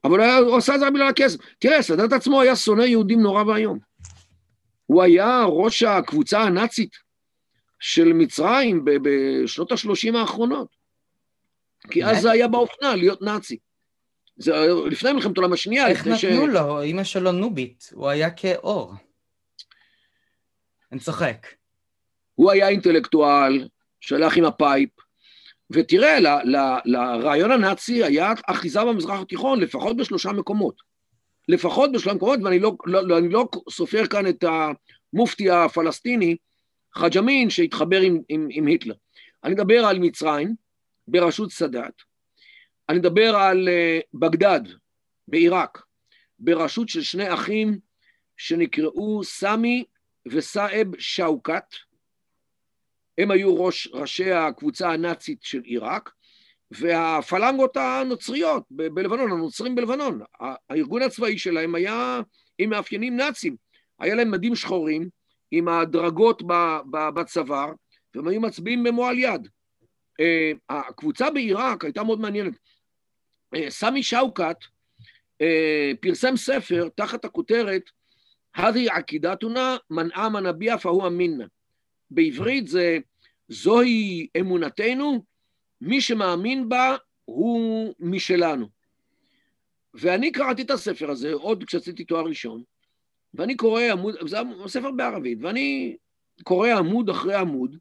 אבל הוא עשה את זה בגלל הכסף. תראה, סאדאת עצמו היה שונא יהודים נורא ואיום. הוא היה ראש הקבוצה הנאצית של מצרים בשנות ה-30 האחרונות. כי אז זה היה באופנה להיות נאצי. זה לפני מלחמת העולם השנייה.
איך נתנו ש... לו? אמא שלו נובית, הוא היה כאור. אני צוחק.
הוא היה אינטלקטואל, שהלך עם ה pipe, ותראה, ל, ל, לרעיון הנאצי היה אחיזה במזרח התיכון לפחות בשלושה מקומות. לפחות בשלושה מקומות, ואני לא, לא, לא, לא סופר כאן את המופתי הפלסטיני, חאג' אמין, שהתחבר עם, עם, עם היטלר. אני מדבר על מצרים, בראשות סאדאת, אני מדבר על אה, בגדד, בעיראק, בראשות של שני אחים שנקראו סמי וסאב שאוקת, הם היו ראש, ראשי הקבוצה הנאצית של עיראק, והפלנגות הנוצריות ב- בלבנון, הנוצרים בלבנון, הארגון הצבאי שלהם היה עם מאפיינים נאצים, היה להם מדים שחורים עם הדרגות בצוואר, והם היו מצביעים במועל יד. אה, הקבוצה בעיראק הייתה מאוד מעניינת. אה, סמי שאוקת אה, פרסם ספר תחת הכותרת הדי עקידתונה מנעה מנביע פהו אמינא. בעברית זה זוהי אמונתנו, מי שמאמין בה הוא משלנו. ואני קראתי את הספר הזה עוד כשעשיתי תואר ראשון, ואני קורא עמוד, זה ספר בערבית, ואני קורא עמוד אחרי עמוד,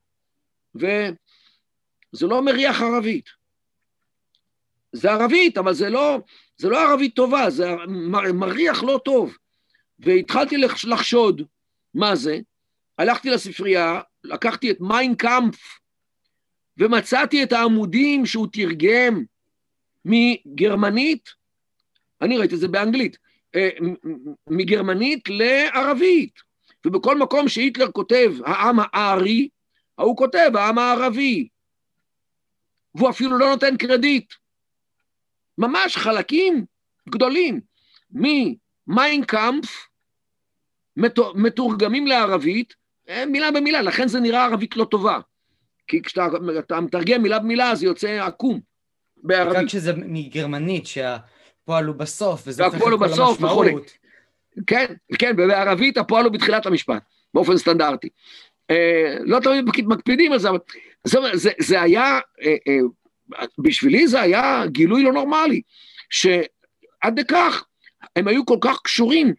וזה לא מריח ערבית. זה ערבית, אבל זה לא, זה לא ערבית טובה, זה מריח לא טוב. והתחלתי לחשוד מה זה, הלכתי לספרייה, לקחתי את מיינקאמפ, ומצאתי את העמודים שהוא תרגם מגרמנית, אני ראיתי את זה באנגלית, אה, מגרמנית לערבית. ובכל מקום שהיטלר כותב העם הארי, ההוא כותב העם הערבי. והוא אפילו לא נותן קרדיט. ממש חלקים גדולים ממיינקאמפ מתורגמים לערבית, מילה במילה, לכן זה נראה ערבית לא טובה. כי כשאתה מתרגם מילה במילה זה יוצא עקום בערבית.
רק כשזה מגרמנית, שהפועל הוא בסוף, וזה הופך את כל המשמעות.
כן, כן, ובערבית הפועל הוא בתחילת המשפט, באופן סטנדרטי. אה, לא תמיד מקפידים על זה, אבל זה, זה, זה היה אה, אה, בשבילי זה היה גילוי לא נורמלי, שעד לכך הם היו כל כך קשורים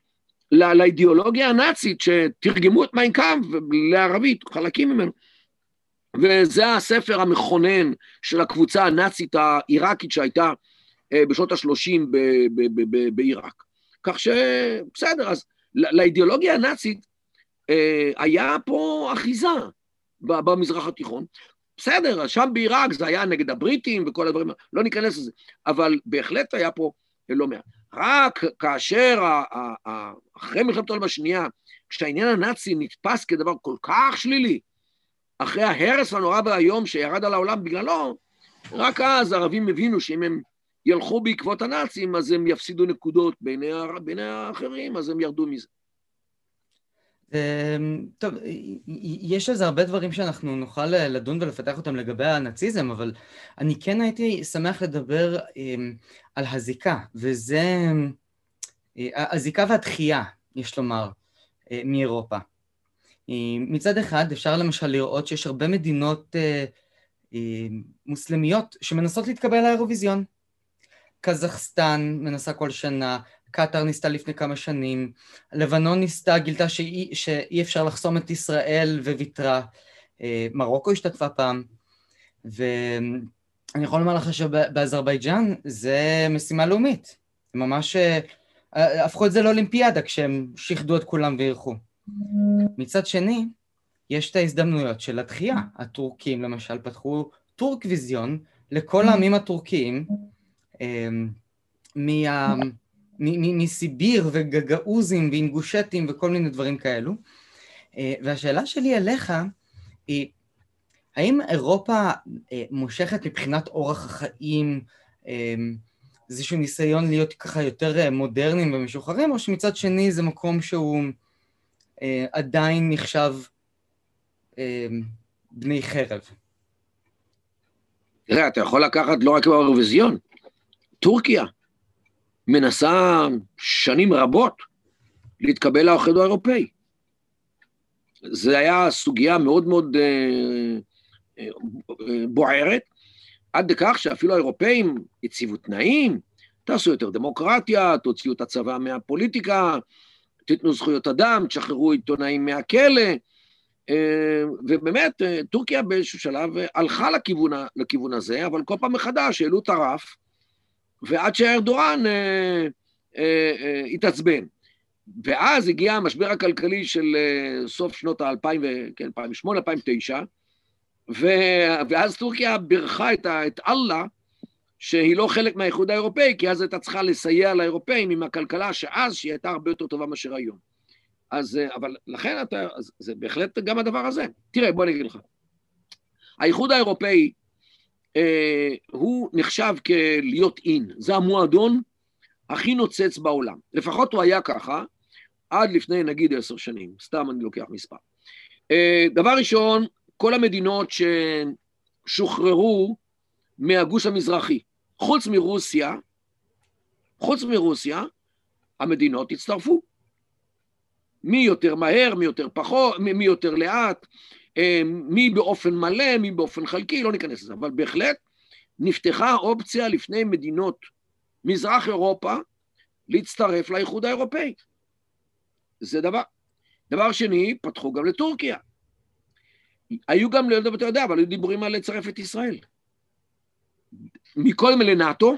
לא, לאידיאולוגיה הנאצית שתרגמו את מיינקאמפ לערבית, חלקים ממנו. וזה הספר המכונן של הקבוצה הנאצית העיראקית שהייתה אה, בשנות ה-30 בעיראק. כך שבסדר, אז לאידיאולוגיה הנאצית אה, היה פה אחיזה במזרח התיכון. בסדר, שם בעיראק זה היה נגד הבריטים וכל הדברים, לא ניכנס לזה, אבל בהחלט היה פה לא מעט. רק כאשר, אחרי מלחמת העולם השנייה, כשהעניין הנאצי נתפס כדבר כל כך שלילי, אחרי ההרס הנורא והיום שירד על העולם בגללו, רק אז הערבים הבינו שאם הם ילכו בעקבות הנאצים, אז הם יפסידו נקודות בעיני, בעיני האחרים, אז הם ירדו מזה.
טוב, יש לזה הרבה דברים שאנחנו נוכל לדון ולפתח אותם לגבי הנאציזם, אבל אני כן הייתי שמח לדבר אמ, על הזיקה, וזה אה, הזיקה והתחייה, יש לומר, אה, מאירופה. אה, מצד אחד אפשר למשל לראות שיש הרבה מדינות מוסלמיות שמנסות להתקבל לאירוויזיון. קזחסטן מנסה כל שנה, קטאר ניסתה לפני כמה שנים, לבנון ניסתה, גילתה שאי, שאי אפשר לחסום את ישראל וויתרה, אה, מרוקו השתתפה פעם, ואני יכול לומר לך שבאזרבייג'אן זה משימה לאומית, ממש אה, הפכו את זה לאולימפיאדה כשהם שיחדו את כולם ואירחו. מצד שני, יש את ההזדמנויות של התחייה. הטורקים למשל פתחו טורקוויזיון לכל העמים הטורקיים, אה, מה... מסיביר וגגאוזים ואינגושטים וכל מיני דברים כאלו. אה, והשאלה שלי אליך היא, האם אירופה אה, מושכת מבחינת אורח החיים, אה, איזשהו ניסיון להיות ככה יותר מודרניים ומשוחררים, או שמצד שני זה מקום שהוא עדיין נחשב בני חרב?
תראה, אתה יכול לקחת לא רק באירוויזיון, טורקיה. מנסה שנים רבות להתקבל לאחד האירופאי. זו הייתה סוגיה מאוד מאוד אה, אה, בוערת, עד לכך שאפילו האירופאים הציבו תנאים, תעשו יותר דמוקרטיה, תוציאו את הצבא מהפוליטיקה, תיתנו זכויות אדם, תשחררו עיתונאים מהכלא, אה, ובאמת טורקיה באיזשהו שלב הלכה לכיוון, לכיוון הזה, אבל כל פעם מחדש העלו את הרף, ועד שארדואן אה, אה, אה, התעצבן. ואז הגיע המשבר הכלכלי של אה, סוף שנות ה-2000, כן, 2008, 2009, ו... ואז טורקיה בירכה את. את אללה, שהיא לא חלק מהאיחוד האירופאי, כי אז הייתה צריכה לסייע לאירופאים עם הכלכלה שאז, שהיא הייתה הרבה יותר טובה מאשר היום. אז, אה, אבל לכן אתה, זה בהחלט גם הדבר הזה. תראה, בוא אני אגיד לך. האיחוד האירופאי אה, הוא נחשב כלהיות אין, זה המועדון הכי נוצץ בעולם. לפחות הוא היה ככה עד לפני נגיד עשר שנים, סתם אני לוקח מספר. אה, דבר ראשון, כל המדינות ששוחררו מהגוש המזרחי, חוץ מרוסיה, חוץ מרוסיה, המדינות הצטרפו. מי יותר מהר, מי יותר פחות, מי יותר לאט, מי באופן מלא, מי באופן חלקי, לא ניכנס לזה, אבל בהחלט נפתחה אופציה לפני מדינות מזרח אירופה להצטרף לאיחוד האירופאי. זה דבר. דבר שני, פתחו גם לטורקיה. היו גם, לא יודע אם אתה יודע, אבל היו דיבורים על לצרף את ישראל. מקודם לנאטו,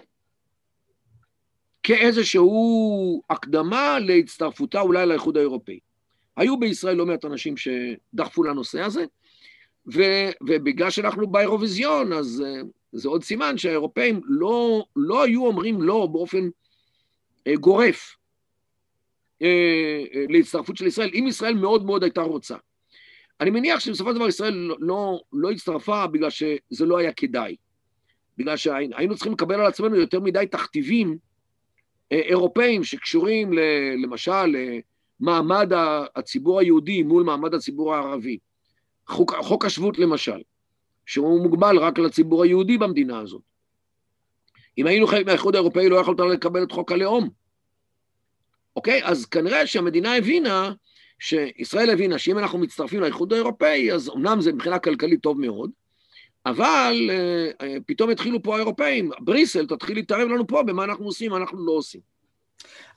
כאיזשהו הקדמה להצטרפותה אולי לאיחוד האירופאי. היו בישראל לא מעט אנשים שדחפו לנושא הזה, ו, ובגלל שאנחנו באירוויזיון, אז uh, זה עוד סימן שהאירופאים לא, לא היו אומרים לא באופן uh, גורף uh, להצטרפות של ישראל, אם ישראל מאוד מאוד הייתה רוצה. אני מניח שבסופו של דבר ישראל לא, לא, לא הצטרפה בגלל שזה לא היה כדאי. בגלל שהיינו צריכים לקבל על עצמנו יותר מדי תכתיבים אירופאים שקשורים ל, למשל מעמד הציבור היהודי מול מעמד הציבור הערבי. חוק, חוק השבות למשל, שהוא מוגבל רק לציבור היהודי במדינה הזאת. אם היינו חלק מהאיחוד האירופאי לא יכולת לקבל את חוק הלאום. אוקיי? אז כנראה שהמדינה הבינה, שישראל הבינה שאם אנחנו מצטרפים לאיחוד האירופאי, אז אמנם זה מבחינה כלכלית טוב מאוד, אבל אה, פתאום התחילו פה האירופאים, בריסל, תתחיל להתערב לנו פה במה אנחנו עושים, מה אנחנו לא עושים.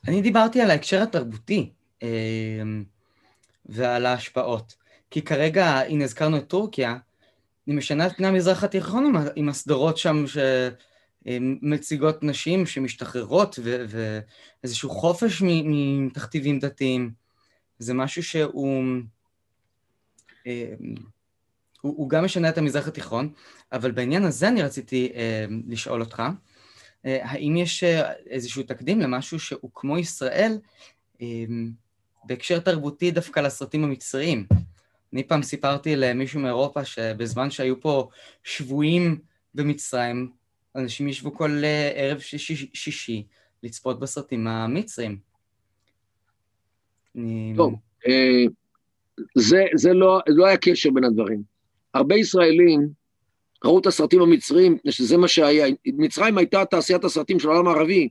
אני דיברתי על ההקשר התרבותי ועל ההשפעות. כי כרגע, הנה הזכרנו את טורקיה, היא משנה את פני המזרח התיכון עם הסדרות שם שמציגות נשים שמשתחררות ואיזשהו חופש מתכתיבים דתיים. זה משהו שהוא... הוא, הוא גם משנה את המזרח התיכון, אבל בעניין הזה אני רציתי אה, לשאול אותך, אה, האם יש אה, איזשהו תקדים למשהו שהוא כמו ישראל, אה, בהקשר תרבותי דווקא לסרטים המצריים? אני פעם סיפרתי למישהו מאירופה שבזמן שהיו פה שבויים במצרים, אנשים ישבו כל אה, ערב שישי, שישי לצפות בסרטים המצריים.
טוב, אה, זה, זה לא, לא היה קשר בין הדברים. הרבה ישראלים ראו את הסרטים המצריים, שזה מה שהיה. מצרים הייתה תעשיית הסרטים של העולם הערבי.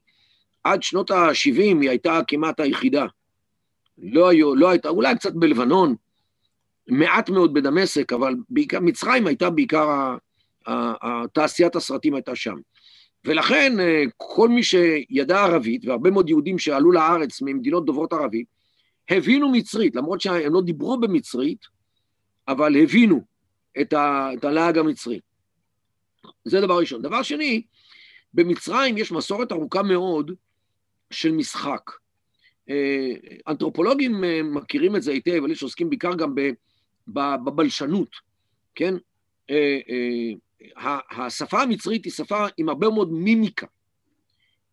עד שנות ה-70 היא הייתה כמעט היחידה. לא, היו, לא הייתה, אולי קצת בלבנון, מעט מאוד בדמשק, אבל בעיקר, מצרים הייתה בעיקר, תעשיית הסרטים הייתה שם. ולכן אה, כל מי שידע ערבית, והרבה מאוד יהודים שעלו לארץ ממדינות דוברות ערבית, הבינו מצרית, למרות שהם לא דיברו במצרית, אבל הבינו את, ה, את הלעג המצרי. זה דבר ראשון. דבר שני, במצרים יש מסורת ארוכה מאוד של משחק. אה, אנתרופולוגים אה, מכירים את זה היטב, אלה שעוסקים בעיקר גם בבלשנות, כן? אה, השפה המצרית היא שפה עם הרבה מאוד מימיקה,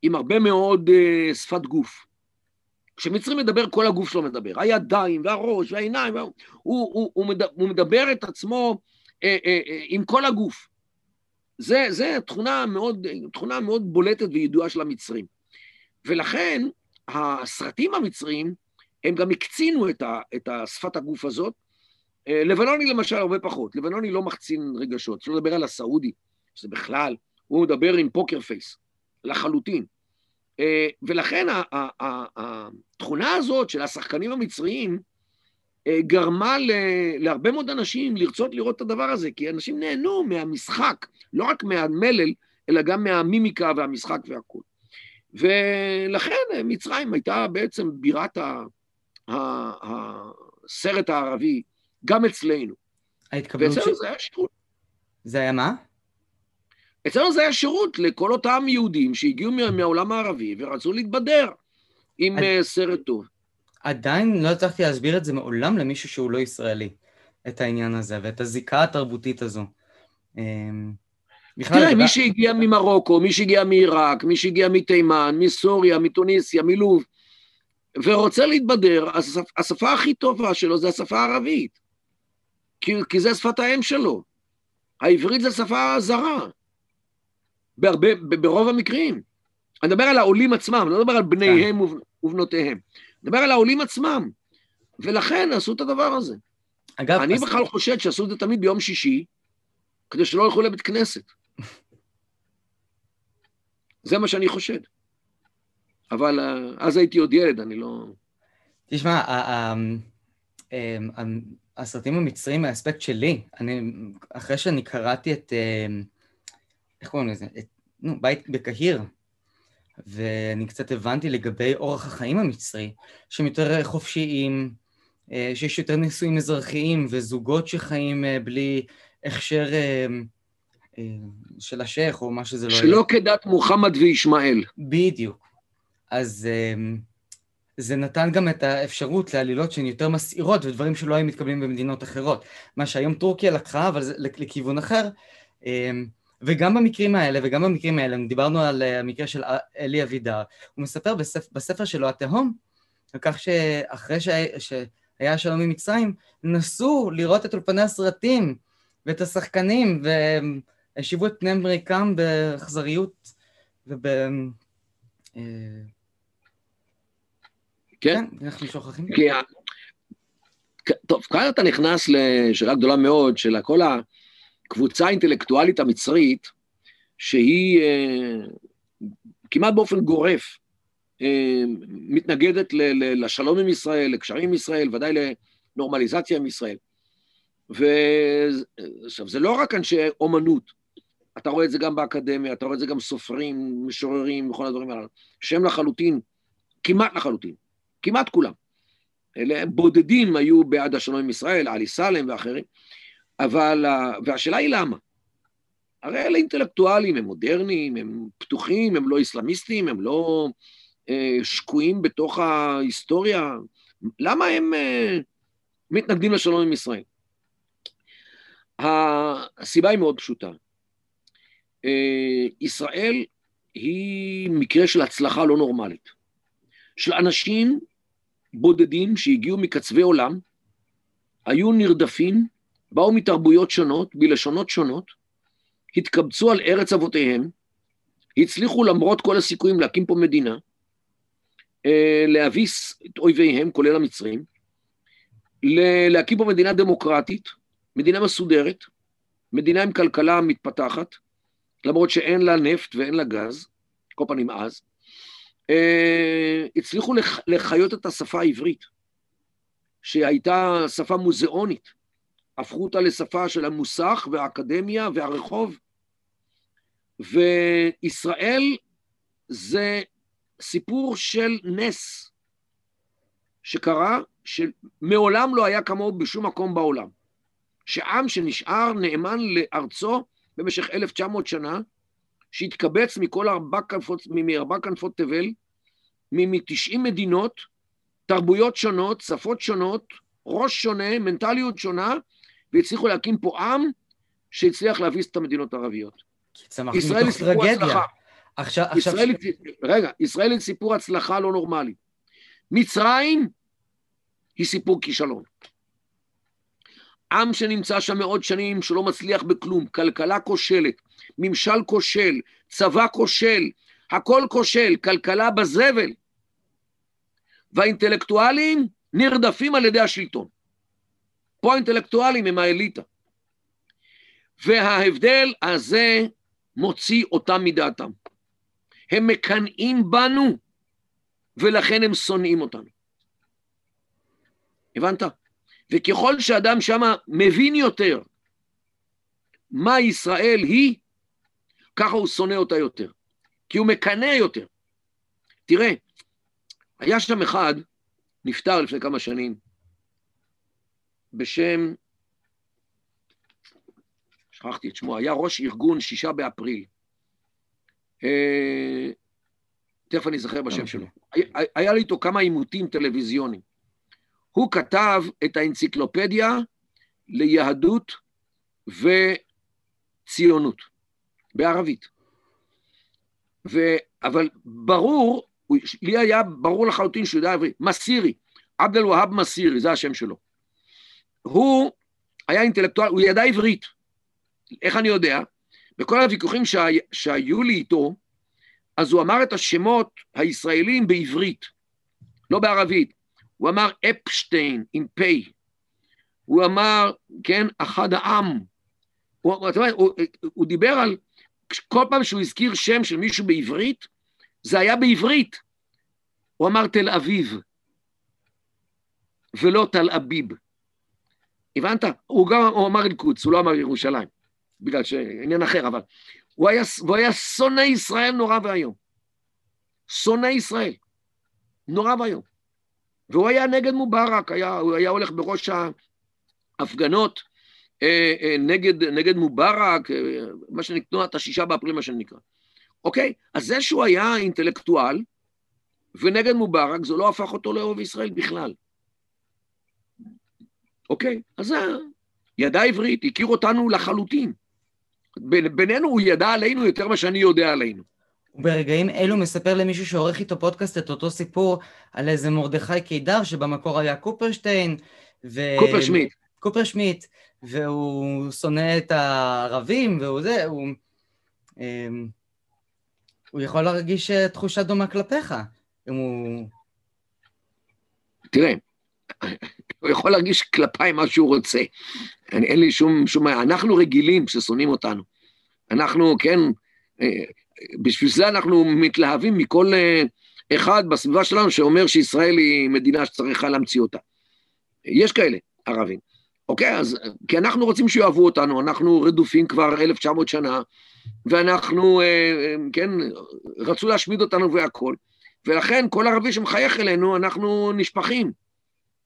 עם הרבה מאוד שפת גוף. כשמצרי מדבר, כל הגוף שלו מדבר. הידיים והראש והעיניים, הוא, הוא, הוא, מדבר, הוא מדבר את עצמו עם כל הגוף. זה תכונה תכונה מאוד בולטת וידועה של המצרים. ולכן הסרטים המצריים, הם גם הקצינו את, ה, את השפת הגוף הזאת. אה, לבנוני למשל הרבה פחות, לבנוני לא מחצין רגשות, שלא לדבר על הסעודי, שזה בכלל, הוא מדבר עם פוקר פייס, לחלוטין. אה, ולכן התכונה הזאת של השחקנים המצריים אה, גרמה להרבה מאוד אנשים לרצות לראות את הדבר הזה, כי אנשים נהנו מהמשחק, לא רק מהמלל, אלא גם מהמימיקה והמשחק והכול. ולכן אה, מצרים הייתה בעצם בירת הסרט הערבי, גם אצלנו.
ההתקבלות
ואצלנו ש... זה היה שירות.
זה היה מה?
אצלנו זה היה שירות לכל אותם יהודים שהגיעו מהעולם הערבי ורצו להתבדר עם עד... אה, סרט טוב.
עדיין לא הצלחתי להסביר את זה מעולם למישהו שהוא לא ישראלי, את העניין הזה ואת הזיקה התרבותית הזו.
בכלל, תראה, מי שהגיע ממרוקו, מי שהגיע מעיראק, מי שהגיע מתימן, מסוריה, מתוניסיה, מלוב, ורוצה להתבדר, השפה הכי טובה שלו זה השפה הערבית. כי, כי זה שפת האם שלו. העברית זה שפה זרה. בהרבה, ברוב המקרים. אני מדבר על העולים עצמם, אני לא מדבר על בניהם כן. ובנותיהם. אני מדבר על העולים עצמם. ולכן עשו את הדבר הזה. אגב, אני אז... בכלל חושד שעשו את זה תמיד ביום שישי, כדי שלא ילכו לבית כנסת. זה מה שאני חושד. אבל אה, אז הייתי עוד ילד, אני לא...
תשמע, הסרטים המצריים מהאספקט שלי, אני, אחרי שאני קראתי את, איך קוראים לזה? את, נו, בית בקהיר, ואני קצת הבנתי לגבי אורח החיים המצרי, שהם יותר חופשיים, אה, שיש יותר נישואים אזרחיים וזוגות שחיים אה, בלי הכשר של השייח או מה שזה לא
יהיה. שלא כדת מוחמד וישמעאל.
בדיוק. אז זה נתן גם את האפשרות לעלילות שהן יותר מסעירות ודברים שלא היו מתקבלים במדינות אחרות. מה שהיום טורקיה לקחה, אבל זה לכיוון אחר. אמ, וגם במקרים האלה, וגם במקרים האלה, דיברנו על אה, המקרה של אלי אבידר, הוא מספר בספר, בספר שלו, התהום, על כך שאחרי שהיה, שהיה שלום עם מצרים, נסו לראות את אולפני הסרטים ואת השחקנים, והשיבו את פניהם ריקם באכזריות וב... אה,
כן. כן, אנחנו שוכחים. כי... טוב, כאן אתה נכנס לשאלה גדולה מאוד של כל הקבוצה האינטלקטואלית המצרית, שהיא אה, כמעט באופן גורף אה, מתנגדת לשלום עם ישראל, לקשרים עם ישראל, ודאי לנורמליזציה עם ישראל. ועכשיו, זה לא רק אנשי אומנות, אתה רואה את זה גם באקדמיה, אתה רואה את זה גם סופרים, משוררים וכל הדברים הללו, שהם לחלוטין, כמעט לחלוטין, כמעט כולם. אלה בודדים היו בעד השלום עם ישראל, עלי סלם ואחרים, אבל, והשאלה היא למה? הרי אלה אינטלקטואלים, הם מודרניים, הם פתוחים, הם לא אסלאמיסטים, הם לא אה, שקועים בתוך ההיסטוריה. למה הם אה, מתנגדים לשלום עם ישראל? הסיבה היא מאוד פשוטה. אה, ישראל היא מקרה של הצלחה לא נורמלית. של אנשים בודדים שהגיעו מקצווי עולם, היו נרדפים, באו מתרבויות שונות, בלשונות שונות, התקבצו על ארץ אבותיהם, הצליחו למרות כל הסיכויים להקים פה מדינה, אה, להביס את אויביהם, כולל המצרים, להקים פה מדינה דמוקרטית, מדינה מסודרת, מדינה עם כלכלה מתפתחת, למרות שאין לה נפט ואין לה גז, כל פנים אז, אה, הצליחו לחיות את השפה העברית, שהייתה שפה מוזיאונית, הפכו אותה לשפה של המוסך והאקדמיה והרחוב, וישראל זה סיפור של נס שקרה, שמעולם לא היה כמוהו בשום מקום בעולם. שעם שנשאר נאמן לארצו במשך 1900 שנה, שהתקבץ מכל ארבע כנפות, מארבע כנפות תבל, מ-90 מדינות, תרבויות שונות, שפות שונות, ראש שונה, מנטליות שונה, והצליחו להקים פה עם שהצליח להביס את המדינות הערביות.
ישראל היא סיפור הצלחה.
עכשיו, ישראל, עכשיו... רגע, ישראל היא סיפור הצלחה לא נורמלי. מצרים היא סיפור כישלון. עם שנמצא שם מאות שנים, שלא מצליח בכלום, כלכלה כושלת, ממשל כושל, צבא כושל, הכל כושל, כלכלה בזבל. והאינטלקטואלים נרדפים על ידי השלטון. פה האינטלקטואלים הם האליטה. וההבדל הזה מוציא אותם מדעתם. הם מקנאים בנו, ולכן הם שונאים אותנו. הבנת? וככל שאדם שמה מבין יותר מה ישראל היא, ככה הוא שונא אותה יותר, כי הוא מקנא יותר. תראה, היה שם אחד, נפטר לפני כמה שנים, בשם, שכחתי את שמו, היה ראש ארגון שישה באפריל. אה, תכף אני אזכר בשם שלו. היה, היה לי איתו כמה עימותים טלוויזיוניים. הוא כתב את האנציקלופדיה ליהדות וציונות, בערבית. ו... אבל ברור, לי היה ברור לחלוטין שהוא יודע עברית, מסירי, עבד אל-והאב מסירי, זה השם שלו. הוא היה אינטלקטואל, הוא ידע עברית. איך אני יודע? בכל הוויכוחים שה... שהיו לי איתו, אז הוא אמר את השמות הישראלים בעברית, לא בערבית. הוא אמר אפשטיין עם פ', הוא אמר, כן, אחד העם. הוא, הוא, הוא, הוא דיבר על, כל פעם שהוא הזכיר שם של מישהו בעברית, זה היה בעברית. הוא אמר תל אביב, ולא תל אביב. הבנת? הוא גם, הוא אמר אל-קודס, הוא לא אמר ירושלים, בגלל שעניין אחר, אבל הוא היה, הוא היה שונא ישראל נורא ואיום. שונא ישראל, נורא ואיום. והוא היה נגד מובארק, היה, הוא היה הולך בראש ההפגנות אה, אה, נגד, נגד מובארק, אה, מה שנקרא, תנועת השישה באפריל, מה שנקרא. אוקיי? אז זה שהוא היה אינטלקטואל ונגד מובארק, זה לא הפך אותו לאהוב ישראל בכלל. אוקיי? אז זה ידע עברית, הכיר אותנו לחלוטין. בינינו הוא ידע עלינו יותר ממה שאני יודע עלינו.
וברגעים אלו מספר למישהו שעורך איתו פודקאסט את אותו סיפור על איזה מרדכי קידר שבמקור היה קופרשטיין. ו...
קופר שמיט.
קופר שמיט, והוא שונא את הערבים, והוא זה, הוא... אמ, הוא יכול להרגיש אה, תחושה דומה כלפיך, אם הוא...
תראה, הוא יכול להרגיש כלפיי מה שהוא רוצה. אני, אין לי שום, שום... אנחנו רגילים ששונאים אותנו. אנחנו, כן, אה, בשביל זה אנחנו מתלהבים מכל אה, אחד בסביבה שלנו שאומר שישראל היא מדינה שצריכה להמציא אותה. יש כאלה, ערבים. אוקיי? אז, כי אנחנו רוצים שיאהבו אותנו, אנחנו רדופים כבר 1900 שנה, ואנחנו, אה, כן, רצו להשמיד אותנו והכול, ולכן כל ערבי שמחייך אלינו, אנחנו נשפכים,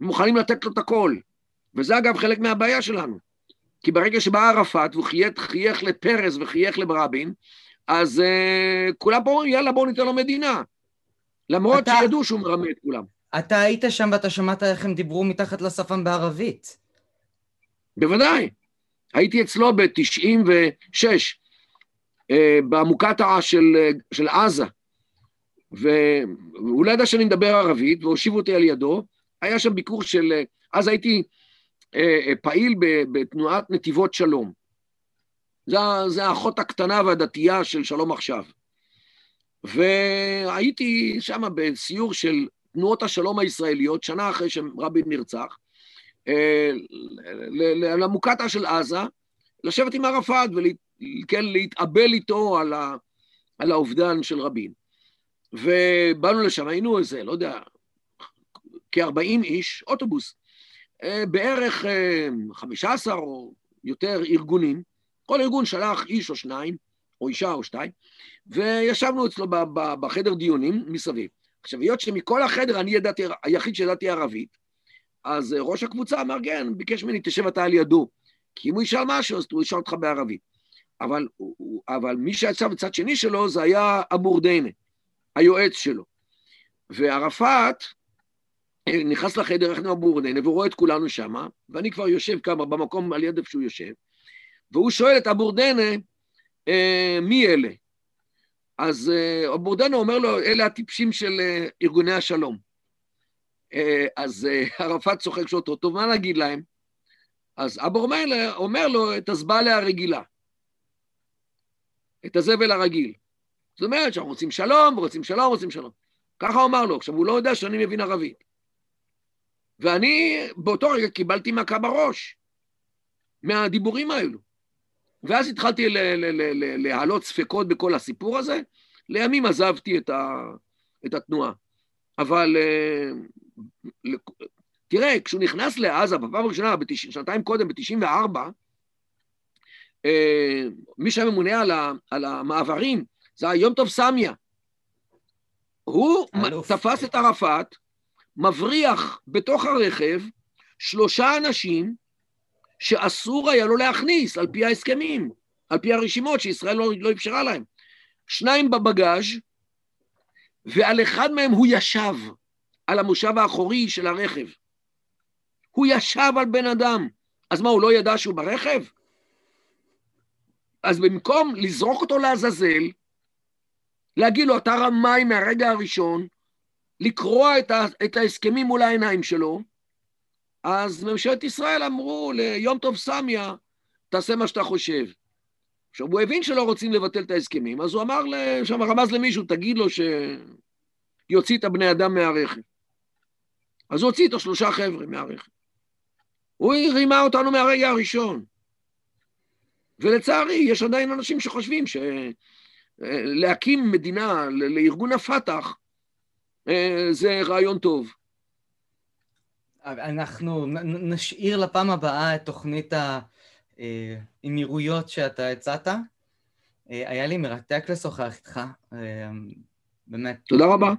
מוכנים לתת לו את הכל. וזה אגב חלק מהבעיה שלנו. כי ברגע שבא ערפאת והוא חייך לפרס וחייך לברבין, אז uh, כולם פה אומרים, יאללה, בואו ניתן לו מדינה. למרות אתה... שידעו שהוא מרמה את כולם.
אתה היית שם ואתה שמעת איך הם דיברו מתחת לשפם בערבית.
בוודאי. הייתי אצלו ב-96, אה, במוקטעה של, אה, של עזה, והוא לא ידע שאני מדבר ערבית, והושיבו אותי על ידו. היה שם ביקור של... אה, אז הייתי פעיל בתנועת נתיבות שלום. זה האחות הקטנה והדתייה של שלום עכשיו. והייתי שם בסיור של תנועות השלום הישראליות, שנה אחרי שרבין נרצח, למוקטעה של עזה, לשבת עם ערפאת וכן להתאבל איתו על, ה, על האובדן של רבין. ובאנו לשם, היינו איזה, לא יודע, כ-40 איש, אוטובוס, אה, בערך 15 אה, או יותר ארגונים, כל ארגון שלח איש או שניים, או אישה או שתיים, וישבנו אצלו בחדר דיונים מסביב. עכשיו, היות שמכל החדר אני ידעתי, היחיד שידעתי ערבית, אז אה, ראש הקבוצה אמר, כן, ביקש ממני, תשב אתה על ידו. כי אם הוא ישאל משהו, אז הוא ישאל אותך בערבית. אבל, אבל מי שיצא בצד שני שלו זה היה אבורדיינה, היועץ שלו. וערפאת אה, נכנס לחדר יחד עם אבורדיינה ורואה את כולנו שמה, ואני כבר יושב כמה במקום על יד איפה שהוא יושב, והוא שואל את אבורדיינה, אה, מי אלה? אז אבורדיינה אומר לו, אלה הטיפשים של ארגוני השלום. אה, אז אה, ערפאת צוחק שאותו, טוב, מה נגיד להם? אז אבו אומר, אומר לו את הזבלה הרגילה, את הזבל הרגיל. זאת אומרת שאנחנו רוצים שלום, רוצים שלום, רוצים שלום. ככה הוא אמר לו. עכשיו, הוא לא יודע שאני מבין ערבית. ואני באותו רגע קיבלתי מכה בראש מהדיבורים האלו. ואז התחלתי להעלות ספקות בכל הסיפור הזה. לימים עזבתי את, ה, את התנועה. אבל אה, תראה, כשהוא נכנס לעזה בפעם הראשונה, שנתיים קודם, ב-94, אה, מי שהיה ממונה על, ה, על המעברים זה היה יום טוב סמיה. הוא אלוף. תפס את ערפאת, מבריח בתוך הרכב שלושה אנשים שאסור היה לו להכניס על פי ההסכמים, על פי הרשימות שישראל לא, לא אפשרה להם. שניים בבגאז' ועל אחד מהם הוא ישב. על המושב האחורי של הרכב. הוא ישב על בן אדם. אז מה, הוא לא ידע שהוא ברכב? אז במקום לזרוק אותו לעזאזל, להגיד לו, אתה רמאי מהרגע הראשון, לקרוע את, ה, את ההסכמים מול העיניים שלו, אז ממשלת ישראל אמרו ליום טוב סמיה, תעשה מה שאתה חושב. עכשיו, הוא הבין שלא רוצים לבטל את ההסכמים, אז הוא אמר, שם רמז למישהו, תגיד לו שיוציא את הבני אדם מהרכב. אז הוא הוציא איתו שלושה חבר'ה מהרכב. הוא רימה אותנו מהרגע הראשון. ולצערי, יש עדיין אנשים שחושבים שלהקים מדינה לארגון הפת"ח אה, זה רעיון טוב.
אנחנו נשאיר לפעם הבאה את תוכנית האמירויות שאתה הצעת. אה, היה לי מרתק לשוחח איתך, אה, באמת.
תודה רבה.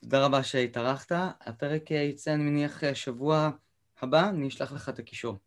תודה רבה שהתארחת. הפרק יצא, אני מניח, שבוע הבא, אני אשלח לך את הקישור.